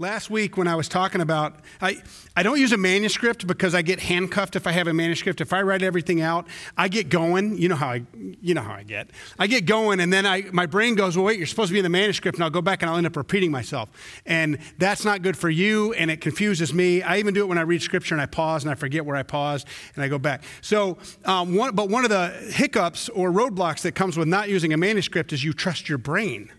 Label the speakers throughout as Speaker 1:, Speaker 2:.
Speaker 1: Last week, when I was talking about, I, I don't use a manuscript because I get handcuffed if I have a manuscript. If I write everything out, I get going. You know how I, you know how I get. I get going, and then I, my brain goes, well, wait, you're supposed to be in the manuscript, and I'll go back and I'll end up repeating myself. And that's not good for you, and it confuses me. I even do it when I read scripture and I pause and I forget where I paused and I go back. So, um, one, but one of the hiccups or roadblocks that comes with not using a manuscript is you trust your brain.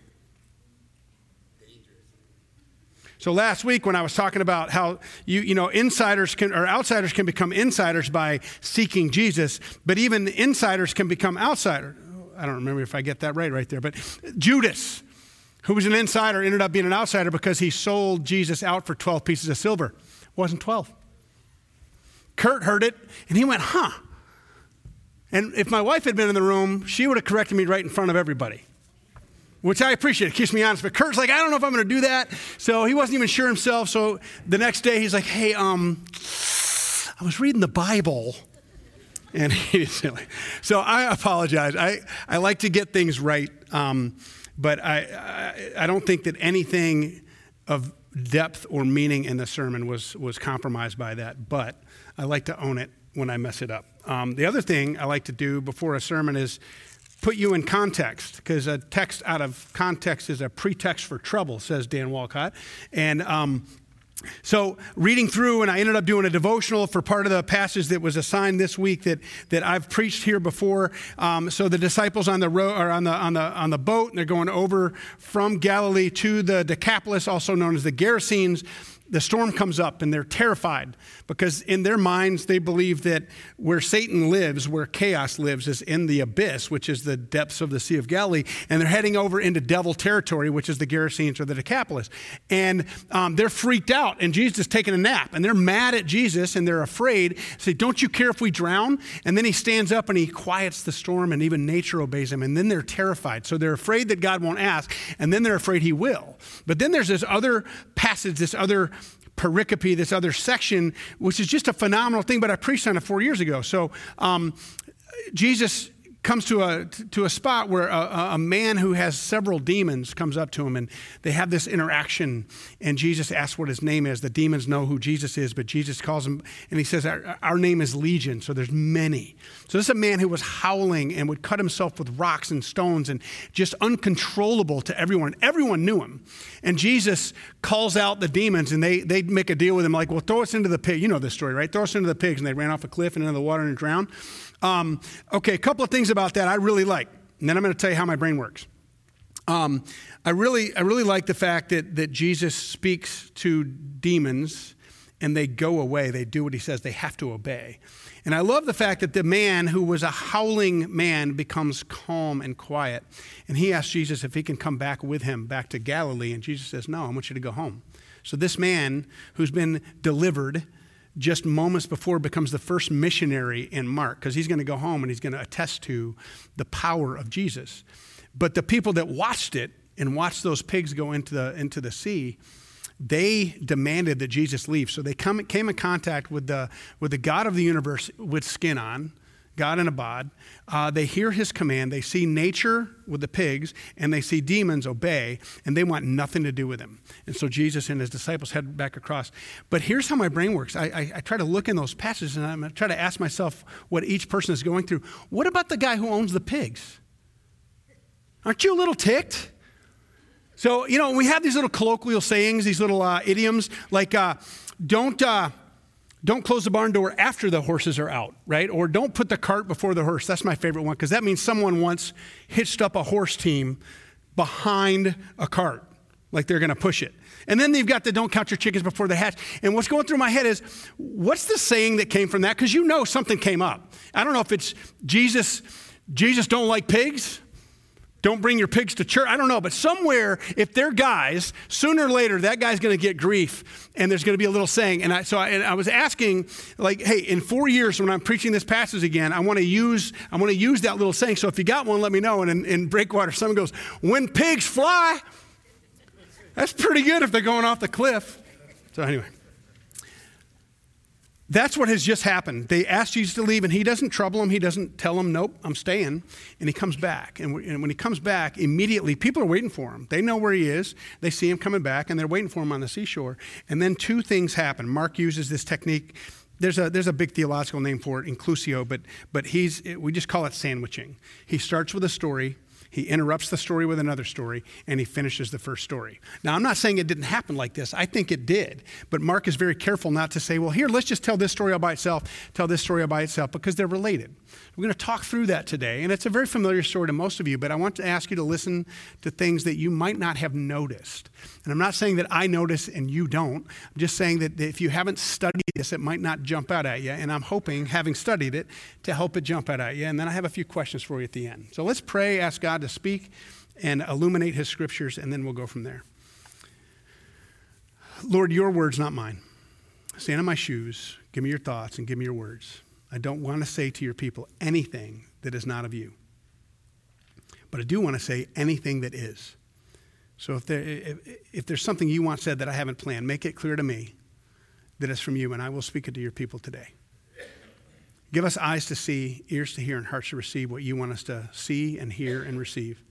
Speaker 1: So last week when I was talking about how you you know insiders can or outsiders can become insiders by seeking Jesus, but even insiders can become outsiders. I don't remember if I get that right right there, but Judas, who was an insider, ended up being an outsider because he sold Jesus out for 12 pieces of silver. It wasn't 12. Kurt heard it and he went, "Huh." And if my wife had been in the room, she would have corrected me right in front of everybody which I appreciate. It keeps me honest. But Kurt's like, I don't know if I'm going to do that. So he wasn't even sure himself. So the next day, he's like, Hey, um, I was reading the Bible. And he so I apologize. I, I like to get things right, um, but I, I, I don't think that anything of depth or meaning in the sermon was was compromised by that. But I like to own it when I mess it up. Um, the other thing I like to do before a sermon is put you in context because a text out of context is a pretext for trouble, says Dan Walcott. And um, so, reading through, and I ended up doing a devotional for part of the passage that was assigned this week that, that I've preached here before. Um, so, the disciples on the road are on the, on, the, on the boat, and they're going over from Galilee to the Decapolis, also known as the Gerasenes the storm comes up and they're terrified because in their minds they believe that where Satan lives, where chaos lives, is in the abyss, which is the depths of the Sea of Galilee, and they're heading over into devil territory, which is the Gerasenes or the Decapolis. And um, they're freaked out, and Jesus is taking a nap, and they're mad at Jesus and they're afraid. Say, Don't you care if we drown? And then he stands up and he quiets the storm, and even nature obeys him. And then they're terrified. So they're afraid that God won't ask, and then they're afraid he will. But then there's this other passage, this other pericope, this other section, which is just a phenomenal thing, but I preached on it four years ago. So um, Jesus comes to a, to a spot where a, a, man who has several demons comes up to him and they have this interaction. And jesus asks what his name is. The demons know who jesus is but jesus calls him and he says our, our name is legion. So there's many. So this is a man who was howling and would cut himself with rocks and stones and just uncontrollable to everyone. Everyone knew him. And jesus calls out the demons and they, they make a deal with him like well throw us into the pig. You know this story right? Throw us into the pigs. And they ran off a cliff and into the water and drowned um, okay, a couple of things about that I really like, and then I'm going to tell you how my brain works. Um, I really, I really like the fact that, that Jesus speaks to demons and they go away. They do what he says. They have to obey. And I love the fact that the man who was a howling man becomes calm and quiet. And he asks Jesus if he can come back with him back to Galilee. And Jesus says, No, I want you to go home. So this man who's been delivered just moments before becomes the first missionary in Mark because he's going to go home and he's going to attest to the power of Jesus. But the people that watched it and watched those pigs go into the, into the sea, they demanded that Jesus leave. So they come, came in contact with the, with the God of the universe with skin on, God in a bod. Uh, they hear his command. They see nature with the pigs, and they see demons obey, and they want nothing to do with him. And so Jesus and his disciples head back across. But here's how my brain works I, I, I try to look in those passages, and I try to ask myself what each person is going through. What about the guy who owns the pigs? Aren't you a little ticked? So, you know, we have these little colloquial sayings, these little uh, idioms, like uh, don't. Don't close the barn door after the horses are out, right? Or don't put the cart before the horse. That's my favorite one because that means someone once hitched up a horse team behind a cart, like they're going to push it. And then they've got the don't count your chickens before they hatch. And what's going through my head is, what's the saying that came from that? Because you know something came up. I don't know if it's Jesus, Jesus don't like pigs. Don't bring your pigs to church. I don't know, but somewhere, if they're guys, sooner or later, that guy's going to get grief, and there's going to be a little saying. And I, so I, and I was asking, like, hey, in four years, when I'm preaching this passage again, I want to use, I want to use that little saying. So if you got one, let me know. And in, in Breakwater, someone goes, "When pigs fly," that's pretty good if they're going off the cliff. So anyway, That's what has just happened. They asked Jesus to leave, and he doesn't trouble them. He doesn't tell them, nope, I'm staying. And he comes back. And, when he comes back, immediately people are waiting for him. They know where he is. They see him coming back, and they're waiting for him on the seashore. And then two things happen. Mark uses this technique. There's a, there's a big theological name for it, inclusio, but, but he's, we just call it sandwiching. He starts with a story, he interrupts the story with another story, and he finishes the first story. Now, I'm not saying it didn't happen like this. I think it did. But Mark is very careful not to say, well, here, let's just tell this story all by itself, tell this story all by itself, because they're related. We're going to talk through that today. And it's a very familiar story to most of you, but I want to ask you to listen to things that you might not have noticed. And I'm not saying that I notice and you don't. I'm just saying that if you haven't studied this, it might not jump out at you. And I'm hoping, having studied it, to help it jump out at you. And then I have a few questions for you at the end. So let's pray, ask God to speak and illuminate his scriptures, and then we'll go from there. Lord, your words, not mine. Stand in my shoes, give me your thoughts, and give me your words. I don't want to say to your people anything that is not of you. But I do want to say anything that is. So if, there, if, if there's something you want said that I haven't planned, make it clear to me that it's from you, and I will speak it to your people today. Give us eyes to see, ears to hear, and hearts to receive what you want us to see and hear and receive.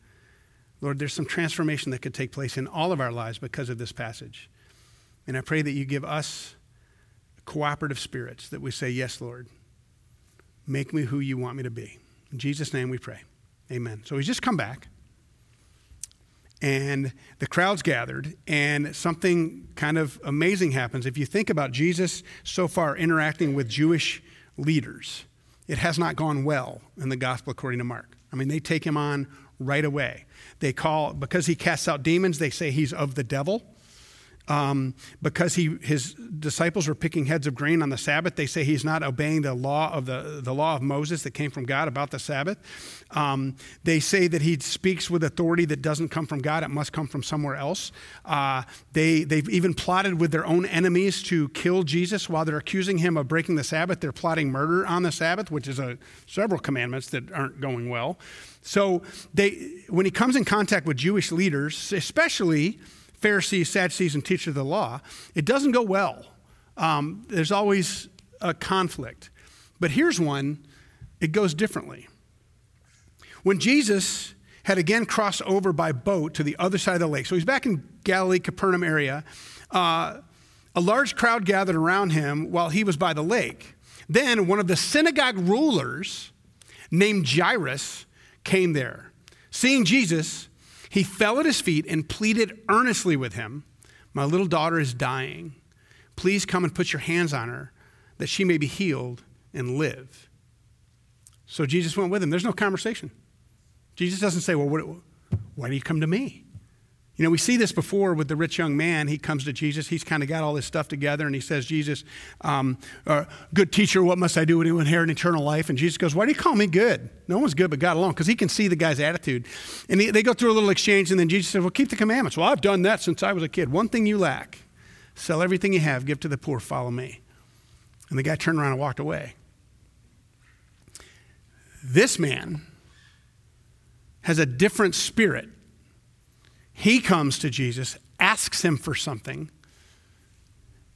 Speaker 1: Lord, there's some transformation that could take place in all of our lives because of this passage. And I pray that you give us cooperative spirits, that we say, Yes, Lord, Make me who you want me to be. In Jesus' name we pray. Amen. So he's just come back. And the crowds gathered, and something kind of amazing happens. If you think about Jesus so far interacting with Jewish leaders, it has not gone well in the gospel according to Mark. I mean, they take him on right away. They call, because he casts out demons, they say he's of the devil. Um, because he, his disciples were picking heads of grain on the Sabbath. They say he's not obeying the law of the, the law of Moses that came from God about the Sabbath. Um, they say that he speaks with authority that doesn't come from God; it must come from somewhere else. Uh, they they've even plotted with their own enemies to kill Jesus while they're accusing him of breaking the Sabbath. They're plotting murder on the Sabbath, which is a, several commandments that aren't going well. So they, when he comes in contact with Jewish leaders, especially Pharisees, Sadducees, and teachers of the law, it doesn't go well. Um, there's always a conflict. But here's one it goes differently. When Jesus had again crossed over by boat to the other side of the lake, so he's back in Galilee, Capernaum area, uh, a large crowd gathered around him while he was by the lake. Then one of the synagogue rulers named Jairus came there. Seeing Jesus, he fell at his feet and pleaded earnestly with him My little daughter is dying. Please come and put your hands on her that she may be healed and live. So Jesus went with him. There's no conversation. Jesus doesn't say, Well, what, why do you come to me? You know, we see this before with the rich young man. He comes to Jesus. He's kind of got all this stuff together, and he says, Jesus, um, uh, good teacher, what must I do to inherit eternal life? And Jesus goes, Why do you call me good? No one's good but God alone, because he can see the guy's attitude. And he, they go through a little exchange, and then Jesus says, Well, keep the commandments. Well, I've done that since I was a kid. One thing you lack sell everything you have, give to the poor, follow me. And the guy turned around and walked away. This man has a different spirit he comes to Jesus, asks him for something,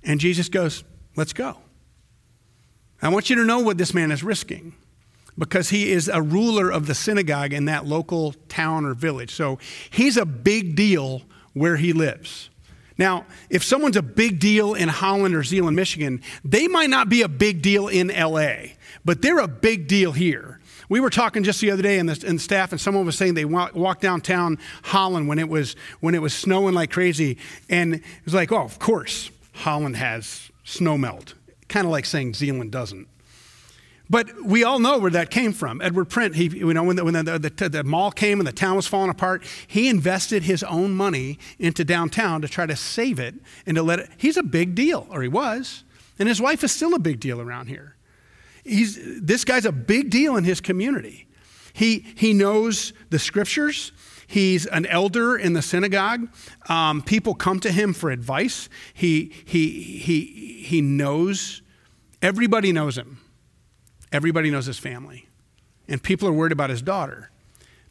Speaker 1: and Jesus goes, Let's go. I want you to know what this man is risking because he is a ruler of the synagogue in that local town or village. So he's a big deal where he lives. Now, if someone's a big deal in Holland or Zeeland, Michigan, they might not be a big deal in LA, but they're a big deal here. We were talking just the other day in the, the staff, and someone was saying they walk, walked downtown Holland when it was when it was snowing like crazy, and it was like, oh, of course, Holland has snow melt. Kind of like saying Zeeland doesn't. But we all know where that came from. Edgar Prince, he, you know, when, the, when the, the, the, mall came and the town was falling apart, he invested his own money into downtown to try to save it and to let it. He's a big deal, or he was. And his wife is still a big deal around here. He's, this guy's a big deal in his community. He, he knows the scriptures. He's an elder in the synagogue. Um, people come to him for advice. He, he, he, he knows, everybody knows him. Everybody knows his family. And people are worried about his daughter.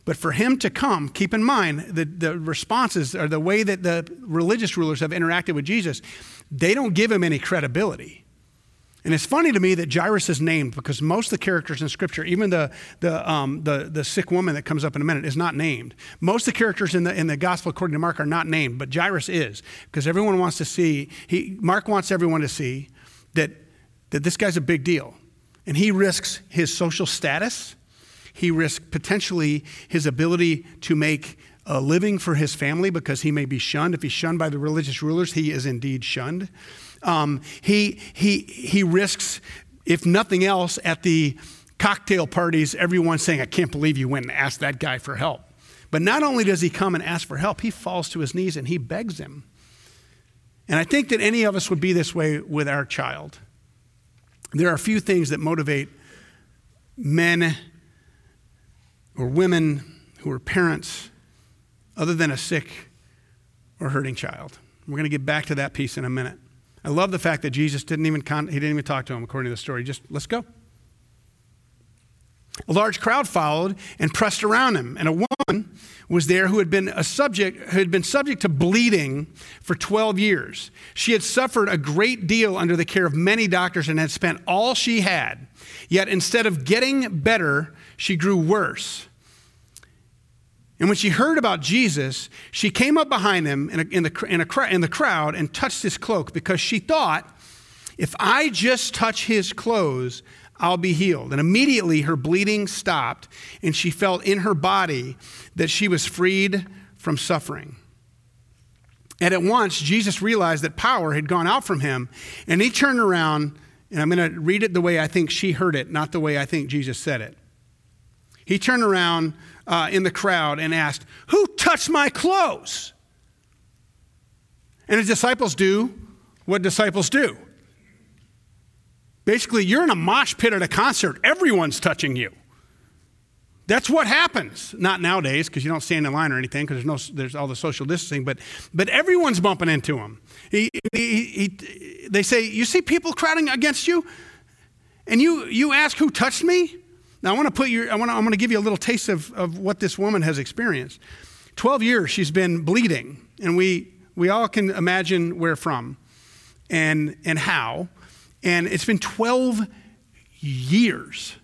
Speaker 1: But for him to come, keep in mind the, the responses or the way that the religious rulers have interacted with Jesus, they don't give him any credibility. And it's funny to me that Jairus is named because most of the characters in Scripture, even the, the, um, the, the sick woman that comes up in a minute, is not named. Most of the characters in the, in the Gospel according to Mark are not named, but Jairus is because everyone wants to see, he, Mark wants everyone to see that, that this guy's a big deal. And he risks his social status, he risks potentially his ability to make a living for his family because he may be shunned. If he's shunned by the religious rulers, he is indeed shunned. Um, he, he, he risks, if nothing else, at the cocktail parties, everyone saying, I can't believe you went and asked that guy for help. But not only does he come and ask for help, he falls to his knees and he begs him. And I think that any of us would be this way with our child. There are a few things that motivate men or women who are parents other than a sick or hurting child. We're going to get back to that piece in a minute. I love the fact that Jesus didn't even con- he didn't even talk to him according to the story. Just let's go. A large crowd followed and pressed around him, and a woman was there who had been a subject who had been subject to bleeding for 12 years. She had suffered a great deal under the care of many doctors and had spent all she had. Yet instead of getting better, she grew worse. And when she heard about Jesus, she came up behind him in, a, in, the, in, a, in the crowd and touched his cloak because she thought, if I just touch his clothes, I'll be healed. And immediately her bleeding stopped, and she felt in her body that she was freed from suffering. And at once, Jesus realized that power had gone out from him, and he turned around, and I'm going to read it the way I think she heard it, not the way I think Jesus said it. He turned around uh, in the crowd and asked, Who touched my clothes? And his disciples do what disciples do. Basically, you're in a mosh pit at a concert, everyone's touching you. That's what happens. Not nowadays, because you don't stand in line or anything, because there's, no, there's all the social distancing, but, but everyone's bumping into him. He, he, he, they say, You see people crowding against you? And you, you ask who touched me? Now, I want to put you, I want to, I'm going to give you a little taste of, of what this woman has experienced. 12 years she's been bleeding, and we, we all can imagine where from and, and how. And it's been 12 years.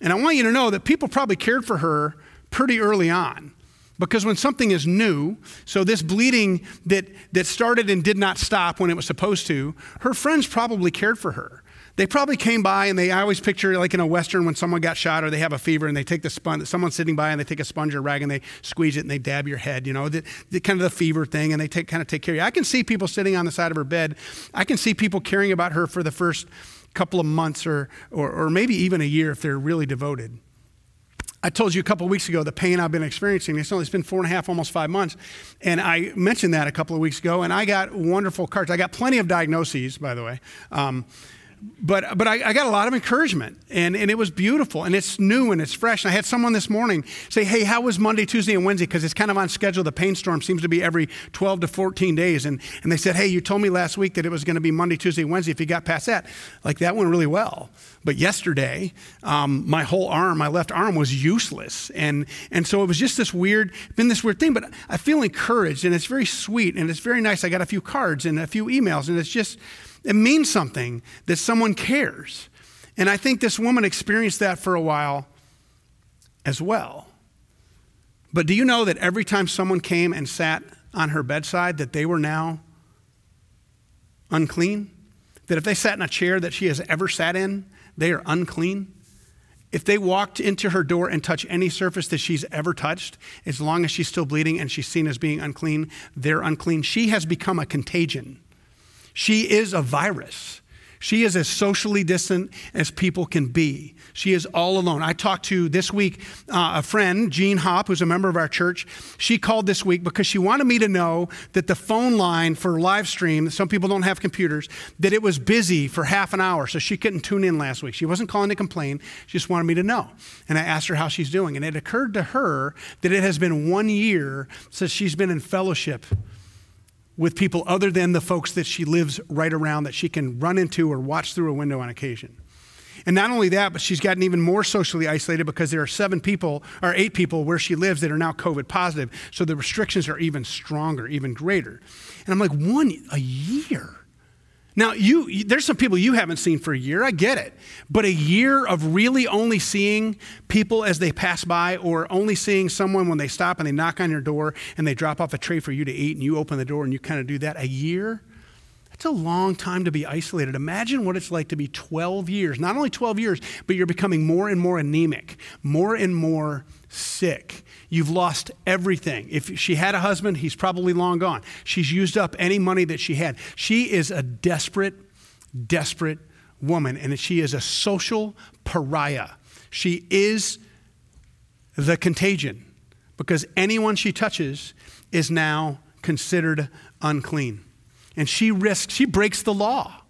Speaker 1: And I want you to know that people probably cared for her pretty early on. Because when something is new, so this bleeding that, that started and did not stop when it was supposed to, her friends probably cared for her. They probably came by and they I always picture like in a Western when someone got shot or they have a fever and they take the sponge, someone's sitting by and they take a sponge or rag and they squeeze it and they dab your head, you know, the, the kind of the fever thing and they take, kind of take care of you. I can see people sitting on the side of her bed. I can see people caring about her for the first couple of months or, or, or maybe even a year if they're really devoted. I told you a couple weeks ago the pain I've been experiencing. It's only been four and a half, almost five months. And I mentioned that a couple of weeks ago, and I got wonderful cards. I got plenty of diagnoses, by the way. Um, but but I, I, got a lot of encouragement and, and it was beautiful and it's new and it's fresh. And I had someone this morning say, Hey, how was Monday, Tuesday, and Wednesday? Because it's kind of on schedule. The pain storm seems to be every 12 to 14 days. And, and they said, Hey, you told me last week that it was going to be Monday, Tuesday, Wednesday. If you got past that, like that went really well. But yesterday, um, my whole arm, my left arm was useless. And, and so it was just this weird, been this weird thing. But I feel encouraged and it's very sweet and it's very nice. I got a few cards and a few emails and it's just, it means something that someone cares. And I think this woman experienced that for a while as well. But do you know that every time someone came and sat on her bedside that they were now unclean? That if they sat in a chair that she has ever sat in, they are unclean? If they walked into her door and touched any surface that she's ever touched, as long as she's still bleeding and she's seen as being unclean, they're unclean. She has become a contagion. She is a virus. She is as socially distant as people can be. She is all alone. I talked to this week uh, a friend, Jean Hop, who's a member of our church. She called this week because she wanted me to know that the phone line for live stream, some people don't have computers, that it was busy for half an hour, so she couldn't tune in last week. She wasn't calling to complain, she just wanted me to know. And I asked her how she's doing. And it occurred to her that it has been one year since she's been in fellowship with people other than the folks that she lives right around that she can run into or watch through a window on occasion. And not only that, but she's gotten even more socially isolated because there are seven people or eight people where she lives that are now COVID positive. So the restrictions are even stronger, even greater. And I'm like, one a year? Now, you, there's some people you haven't seen for a year. I get it. But a year of really only seeing people as they pass by or only seeing someone when they stop and they knock on your door and they drop off a tray for you to eat and you open the door and you kind of do that, a year? That's a long time to be isolated. Imagine what it's like to be 12 years, not only 12 years, but you're becoming more and more anemic, more and more sick. You've lost everything. If she had a husband, he's probably long gone. She's used up any money that she had. She is a desperate, desperate woman, and she is a social pariah. She is the contagion because anyone she touches is now considered unclean. And she risks, she breaks the law.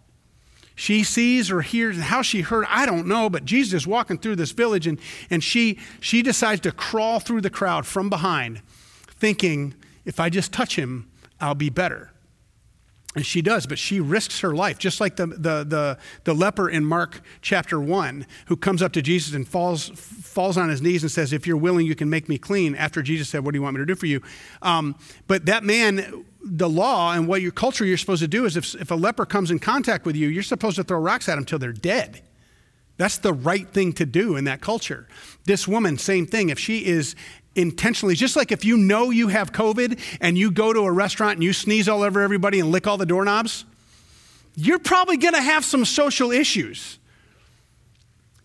Speaker 1: She sees or hears, and how she heard, I don't know, but Jesus is walking through this village, and, and she, she decides to crawl through the crowd from behind, thinking, if I just touch him, I'll be better. She does, but she risks her life, just like the, the, the, the, leper in Mark chapter 1, who comes up to Jesus and falls, falls on his knees and says, If you're willing, you can make me clean, after Jesus said, What do you want me to do for you? Um, but that man the law and what your culture you're supposed to do is if, if a leper comes in contact with you, you're supposed to throw rocks at them until they're dead. That's the right thing to do in that culture. This woman, same thing. If she is intentionally, just like if you know you have COVID and you go to a restaurant and you sneeze all over everybody and lick all the doorknobs, you're probably going to have some social issues.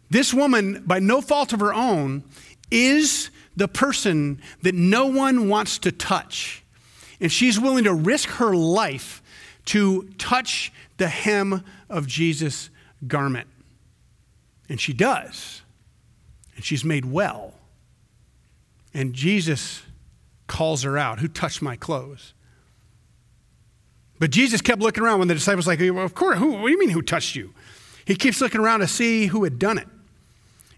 Speaker 1: This woman, by no fault of her own, is the person that no one wants to touch and she's willing to risk her life to touch the hem of Jesus' garment. And she does. And she's made well. And Jesus calls her out Who touched my clothes? But Jesus kept looking around when the disciples like, well, of course, who, what do you mean who touched you? He keeps looking around to see who had done it.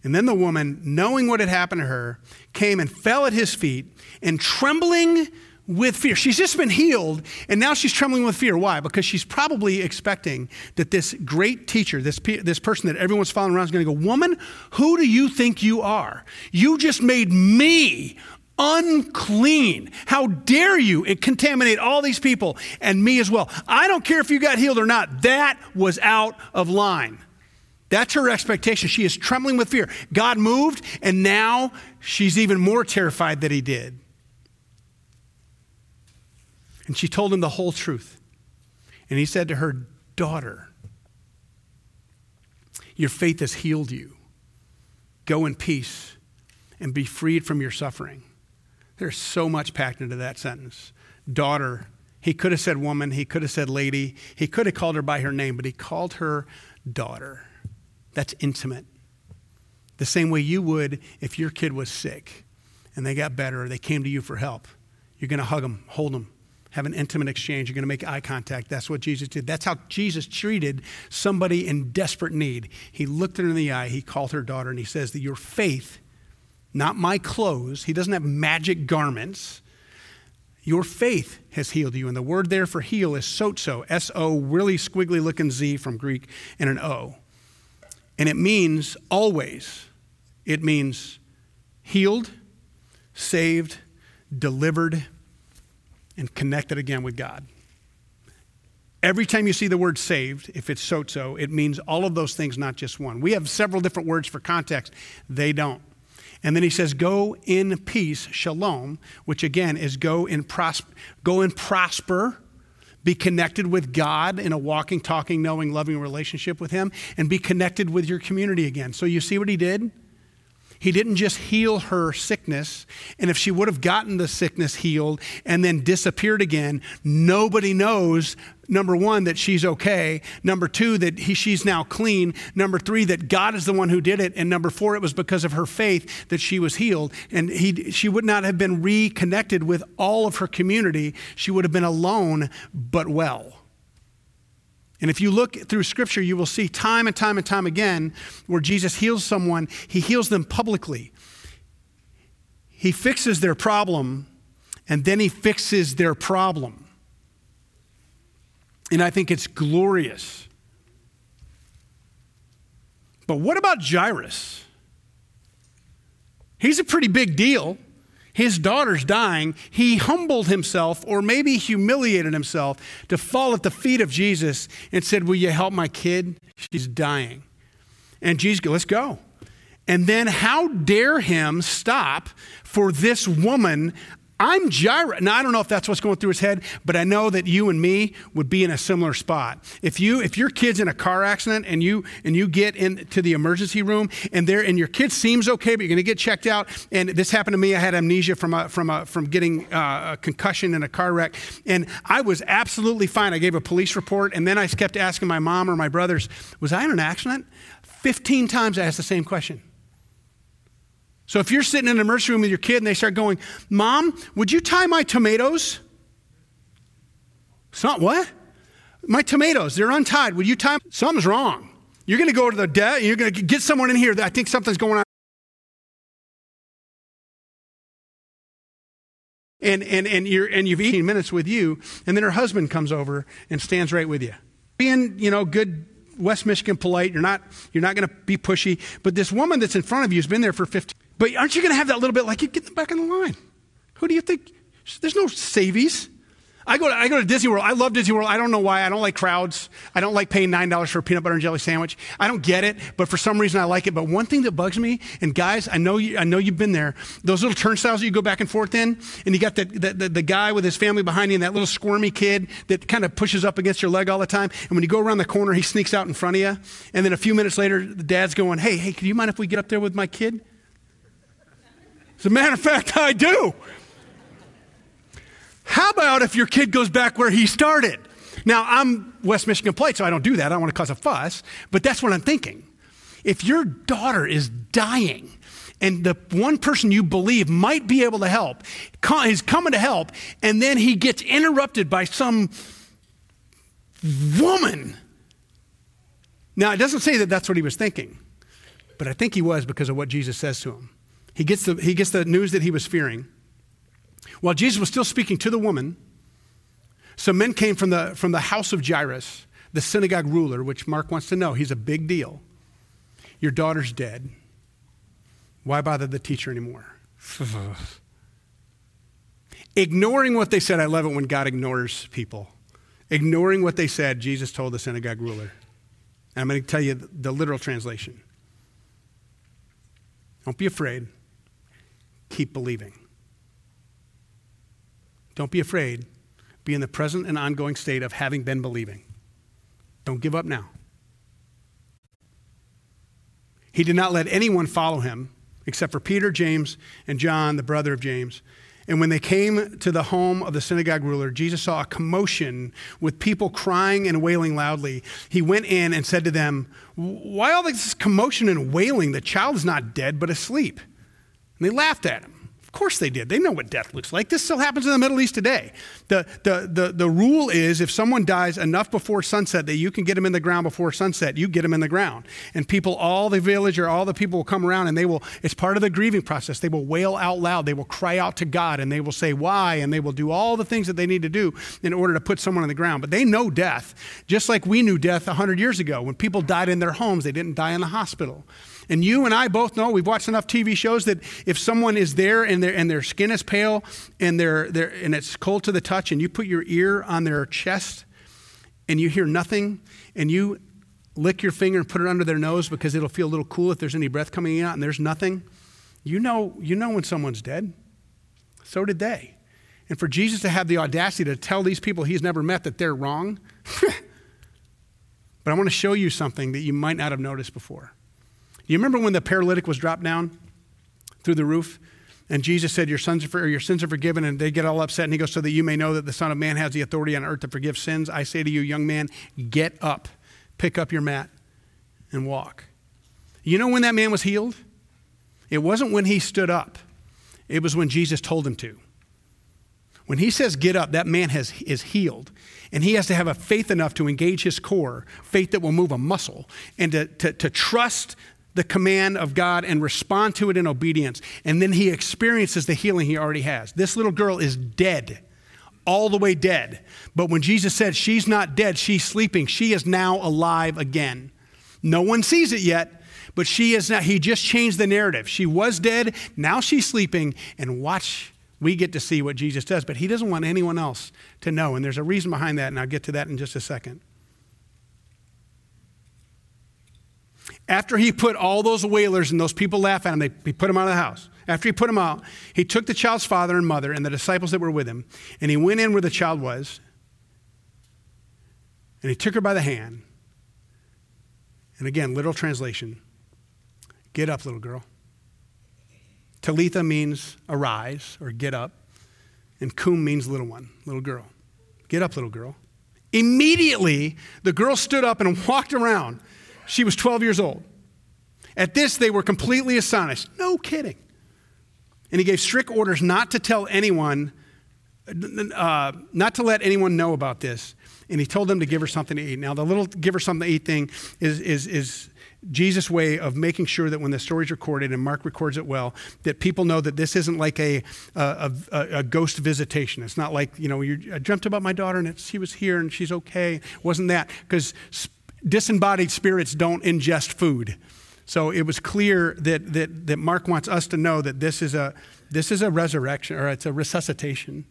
Speaker 1: And then the woman, knowing what had happened to her, came and fell at his feet and trembling with fear. She's just been healed, and now she's trembling with fear. Why? Because she's probably expecting that this great teacher, this, this person that everyone's following around, is going to go, Woman, who do you think you are? You just made me unclean. How dare you contaminate all these people and me as well? I don't care if you got healed or not. That was out of line. That's her expectation. She is trembling with fear. God moved, and now she's even more terrified that he did. And she told him the whole truth. And he said to her, Daughter, your faith has healed you. Go in peace and be freed from your suffering. There's so much packed into that sentence. Daughter, he could have said woman, he could have said lady, he could have called her by her name, but he called her daughter. That's intimate. The same way you would if your kid was sick and they got better or they came to you for help. You're going to hug them, hold them, have an intimate exchange. You're going to make eye contact. That's what Jesus did. That's how Jesus treated somebody in desperate need. He looked her in the eye, he called her daughter, and he says that your faith, not my clothes, he doesn't have magic garments. Your faith has healed you. And the word there for heal is sozo, S O, really squiggly looking Z from Greek, and an O. And it means always. It means healed, saved, delivered, and connected again with God. Every time you see the word saved, if it's sozo, it means all of those things, not just one. We have several different words for context, they don't. And then he says, Go in peace, shalom, which again is go in, pros- go in prosper, be connected with God in a walking, talking, knowing, loving relationship with Him, and be connected with your community again. So you see what he did? He didn't just heal her sickness. And if she would have gotten the sickness healed and then disappeared again, nobody knows, number one, that she's okay. Number two, that he, she's now clean. Number three, that God is the one who did it. And number four, it was because of her faith that she was healed. And he, she would not have been reconnected with all of her community. She would have been alone, but well. And if you look through scripture, you will see time and time and time again where Jesus heals someone, he heals them publicly. He fixes their problem, and then he fixes their problem. And I think it's glorious. But what about Jairus? He's a pretty big deal. His daughter's dying, he humbled himself or maybe humiliated himself to fall at the feet of Jesus and said, Will you help my kid? She's dying. And Jesus Let's go. And then how dare him stop for this woman I'm Jairus. Now I don't know if that's what's going through his head, but I know that you and me would be in a similar spot. If you if your kid's in a car accident and you and you get into the emergency room and there and your kid seems okay, but you're going to get checked out. And this happened to me. I had amnesia from a, from a, from getting uh, a concussion in a car wreck, and I was absolutely fine. I gave a police report, and then I kept asking my mom or my brothers, "Was I in an accident?" Fifteen times I asked the same question. So if you're sitting in an nursery room with your kid and they start going, Mom, would you tie my tomatoes? It's not what? My tomatoes, they're untied. Would you tie? Something's wrong. You're going to go to the debt, you're going to get someone in here that I think something's going on. And, and, and, you're, and you've eaten minutes with you, and then her husband comes over and stands right with you. Being, you know, good West Michigan polite, you're not, you're not going to be pushy, but this woman that's in front of you has been there for 15 but aren't you going to have that little bit like you get them back in the line? Who do you think? There's no savies. I go, to, I go to Disney World. I love Disney World. I don't know why. I don't like crowds. I don't like paying $9 for a peanut butter and jelly sandwich. I don't get it, but for some reason I like it. But one thing that bugs me, and guys, I know, you, I know you've been there, those little turnstiles that you go back and forth in, and you got the, the, the, the guy with his family behind you and that little squirmy kid that kind of pushes up against your leg all the time. And when you go around the corner, he sneaks out in front of you. And then a few minutes later, the dad's going, hey, hey, can you mind if we get up there with my kid? As a matter of fact, I do. How about if your kid goes back where he started? Now, I'm West Michigan Plate, so I don't do that. I don't want to cause a fuss, but that's what I'm thinking. If your daughter is dying and the one person you believe might be able to help is coming to help, and then he gets interrupted by some woman. Now, it doesn't say that that's what he was thinking, but I think he was because of what Jesus says to him. He gets the, he gets the news that he was fearing. While Jesus was still speaking to the woman, some men came from the, from the house of Jairus, the synagogue ruler, which Mark wants to know. He's a big deal. Your daughter's dead. Why bother the teacher anymore? Ignoring what they said, I love it when God ignores people. Ignoring what they said, Jesus told the synagogue ruler. And I'm going to tell you the literal translation. Don't be afraid keep believing. Don't be afraid. Be in the present and ongoing state of having been believing. Don't give up now. He did not let anyone follow him except for Peter, James, and John, the brother of James. And when they came to the home of the synagogue ruler, Jesus saw a commotion with people crying and wailing loudly. He went in and said to them, Why all this commotion and wailing? The child is not dead, but asleep. And they laughed at him. Of course they did. They know what death looks like. This still happens in the Middle East today. The, the, the, the rule is if someone dies enough before sunset that you can get them in the ground before sunset, you get them in the ground. And people, all the village or all the people will come around and they will, it's part of the grieving process. They will wail out loud. They will cry out to God and they will say why and they will do all the things that they need to do in order to put someone in the ground. But they know death, just like we knew death 100 years ago. When people died in their homes, they didn't die in the hospital. And you and I both know, we've watched enough TV shows that if someone is there and, their and their skin is pale and, they're, they're, and it's cold to the touch, and you put your ear on their chest and you hear nothing, and you lick your finger and put it under their nose because it'll feel a little cool if there's any breath coming out and there's nothing, you know, you know when someone's dead. So did they. And for Jesus to have the audacity to tell these people he's never met that they're wrong, but I want to show you something that you might not have noticed before. You remember when the paralytic was dropped down through the roof? And Jesus said, Your, sons are your sins are forgiven. And they get all upset. And he goes, So that you may know that the Son of Man has the authority on earth to forgive sins. I say to you, young man, get up, pick up your mat, and walk. You know when that man was healed? It wasn't when he stood up, it was when Jesus told him to. When he says get up, that man has, is healed. And he has to have a faith enough to engage his core, faith that will move a muscle, and to, to, to trust the command of God and respond to it in obedience. And then he experiences the healing he already has. This little girl is dead, all the way dead. But when Jesus said she's not dead, she's sleeping, she is now alive again. No one sees it yet, But she is not, he just changed the narrative. She was dead, now she's sleeping, and watch, we get to see what Jesus does. But he doesn't want anyone else to know. And there's a reason behind that, and I'll get to that in just a second. After he put all those wailers and those people laugh at him, they, he put them out of the house. After he put them out, he took the child's father and mother and the disciples that were with him, and he went in where the child was, and he took her by the hand. And again, literal translation get up, little girl. Talitha means arise or get up, and kum means little one, little girl. Get up, little girl. Immediately, the girl stood up and walked around. She was 12 years old. At this, they were completely astonished. No kidding. And he gave strict orders not to tell anyone, uh, not to let anyone know about this. And he told them to give her something to eat. Now, the little give her something to eat thing is, is, is Jesus' way of making sure that when the story's recorded, and Mark records it well, that people know that this isn't like a, a, a, a ghost visitation. It's not like, you know, I dreamt about my daughter and she was here and she's okay. It wasn't that. Because disembodied spirits don't ingest food. So it was clear that, that, that Mark wants us to know that this is, a, this is a resurrection or it's a resuscitation.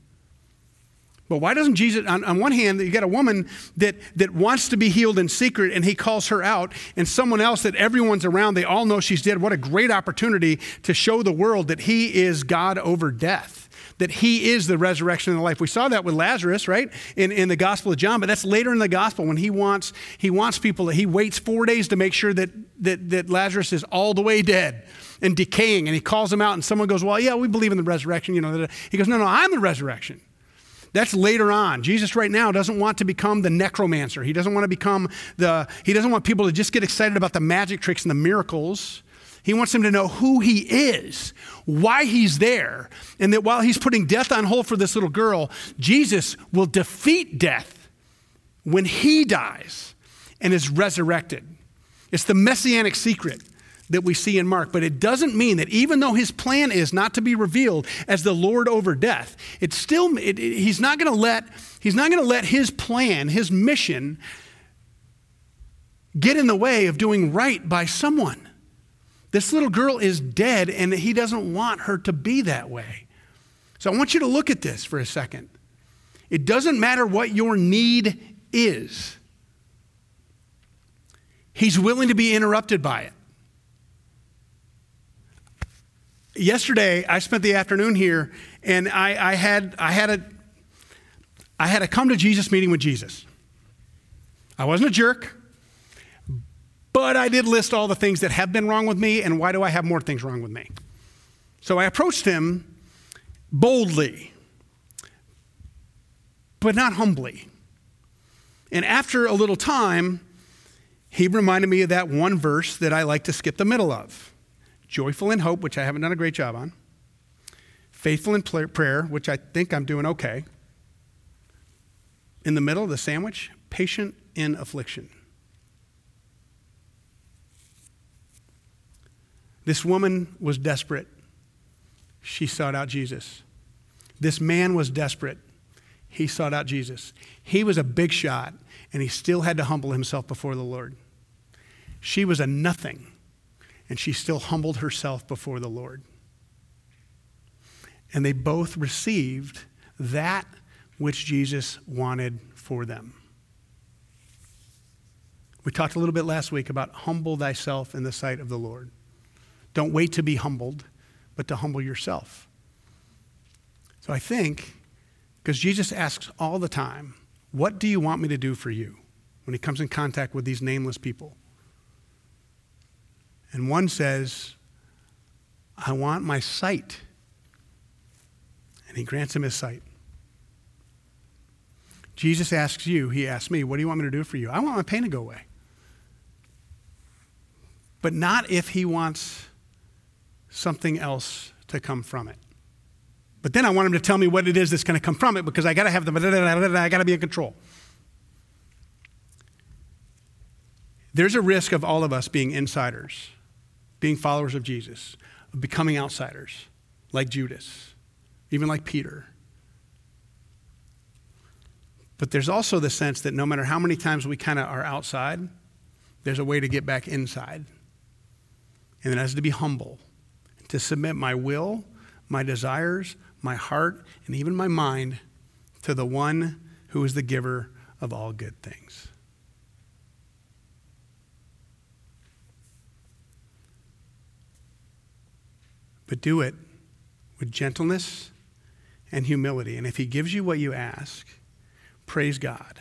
Speaker 1: But why doesn't Jesus, on, on one hand, you got a woman that, that wants to be healed in secret and he calls her out, and someone else that everyone's around, they all know she's dead. What a great opportunity to show the world that he is God over death that he is the resurrection and the life. We saw that with Lazarus, right? In, in the Gospel of John, but that's later in the Gospel when he wants, he wants people, that he waits four days to make sure that, that, that Lazarus is all the way dead and decaying. And he calls him out, and someone goes, Well, yeah, we believe in the resurrection. You know, he goes, No, no, I'm the resurrection. That's later on. Jesus right now doesn't want to become the necromancer. He doesn't want to become the, he doesn't want people to just get excited about the magic tricks and the miracles. He wants them to know who he is, why he's there, and that while he's putting death on hold for this little girl, Jesus will defeat death when he dies and is resurrected. It's the messianic secret that we see in Mark, but it doesn't mean that even though his plan is not to be revealed as the Lord over death, it's still it, it, he's not going to let he's not going to let his plan, his mission get in the way of doing right by someone. This little girl is dead, and he doesn't want her to be that way. So I want you to look at this for a second. It doesn't matter what your need is, he's willing to be interrupted by it. Yesterday, I spent the afternoon here, and I, I, had, I, had a, I had a come to Jesus meeting with Jesus. I wasn't a jerk. But I did list all the things that have been wrong with me, and why do I have more things wrong with me? So I approached him boldly, but not humbly. And after a little time, he reminded me of that one verse that I like to skip the middle of joyful in hope, which I haven't done a great job on, faithful in prayer, which I think I'm doing okay. In the middle of the sandwich, patient in affliction. This woman was desperate. She sought out Jesus. This man was desperate. He sought out Jesus. He was a big shot, and he still had to humble himself before the Lord. She was a nothing, and she still humbled herself before the Lord. And they both received that which Jesus wanted for them. We talked a little bit last week about humble thyself in the sight of the Lord. Don't wait to be humbled, but to humble yourself. So I think, because Jesus asks all the time, What do you want me to do for you? when he comes in contact with these nameless people. And one says, I want my sight. And he grants him his sight. Jesus asks you, he asks me, What do you want me to do for you? I want my pain to go away. But not if he wants something else to come from it. But then I want him to tell me what it is that's going to come from it because I got to have the, I got to be in control. There's a risk of all of us being insiders, being followers of Jesus, of becoming outsiders, like Judas, even like Peter. But there's also the sense that no matter how many times we kind of are outside, there's a way to get back inside. and that is to be humble, to submit my will, my desires, my heart, and even my mind to the one who is the giver of all good things. But do it with gentleness and humility. And if he gives you what you ask, praise God.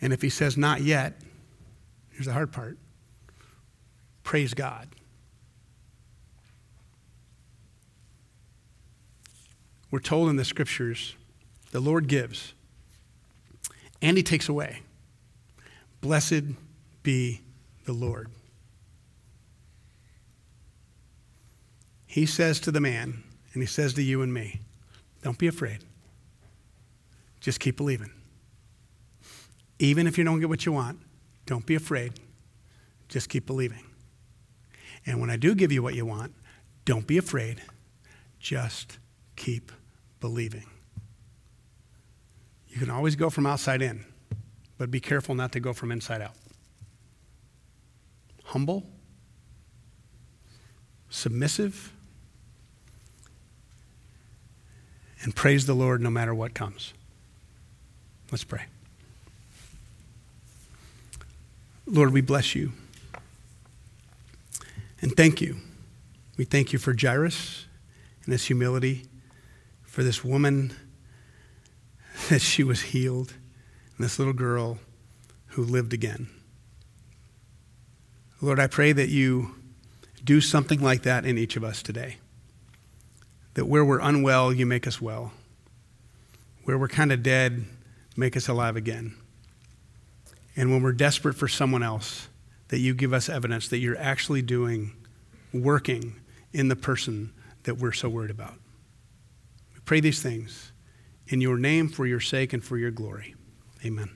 Speaker 1: And if he says, not yet, here's the hard part praise God. We're told in the scriptures the Lord gives and he takes away. Blessed be the Lord. He says to the man, and he says to you and me, don't be afraid. Just keep believing. Even if you don't get what you want, don't be afraid. Just keep believing. And when I do give you what you want, don't be afraid. Just keep believing. You can always go from outside in, but be careful not to go from inside out. Humble, submissive, and praise the Lord no matter what comes. Let's pray. Lord, we bless you. And thank you. We thank you for Jairus and his humility, for this woman that she was healed, and this little girl who lived again. Lord, I pray that you do something like that in each of us today. That where we're unwell, you make us well. Where we're kind of dead, make us alive again. And when we're desperate for someone else, that you give us evidence that you're actually doing, working in the person that we're so worried about. We pray these things in your name for your sake and for your glory. Amen.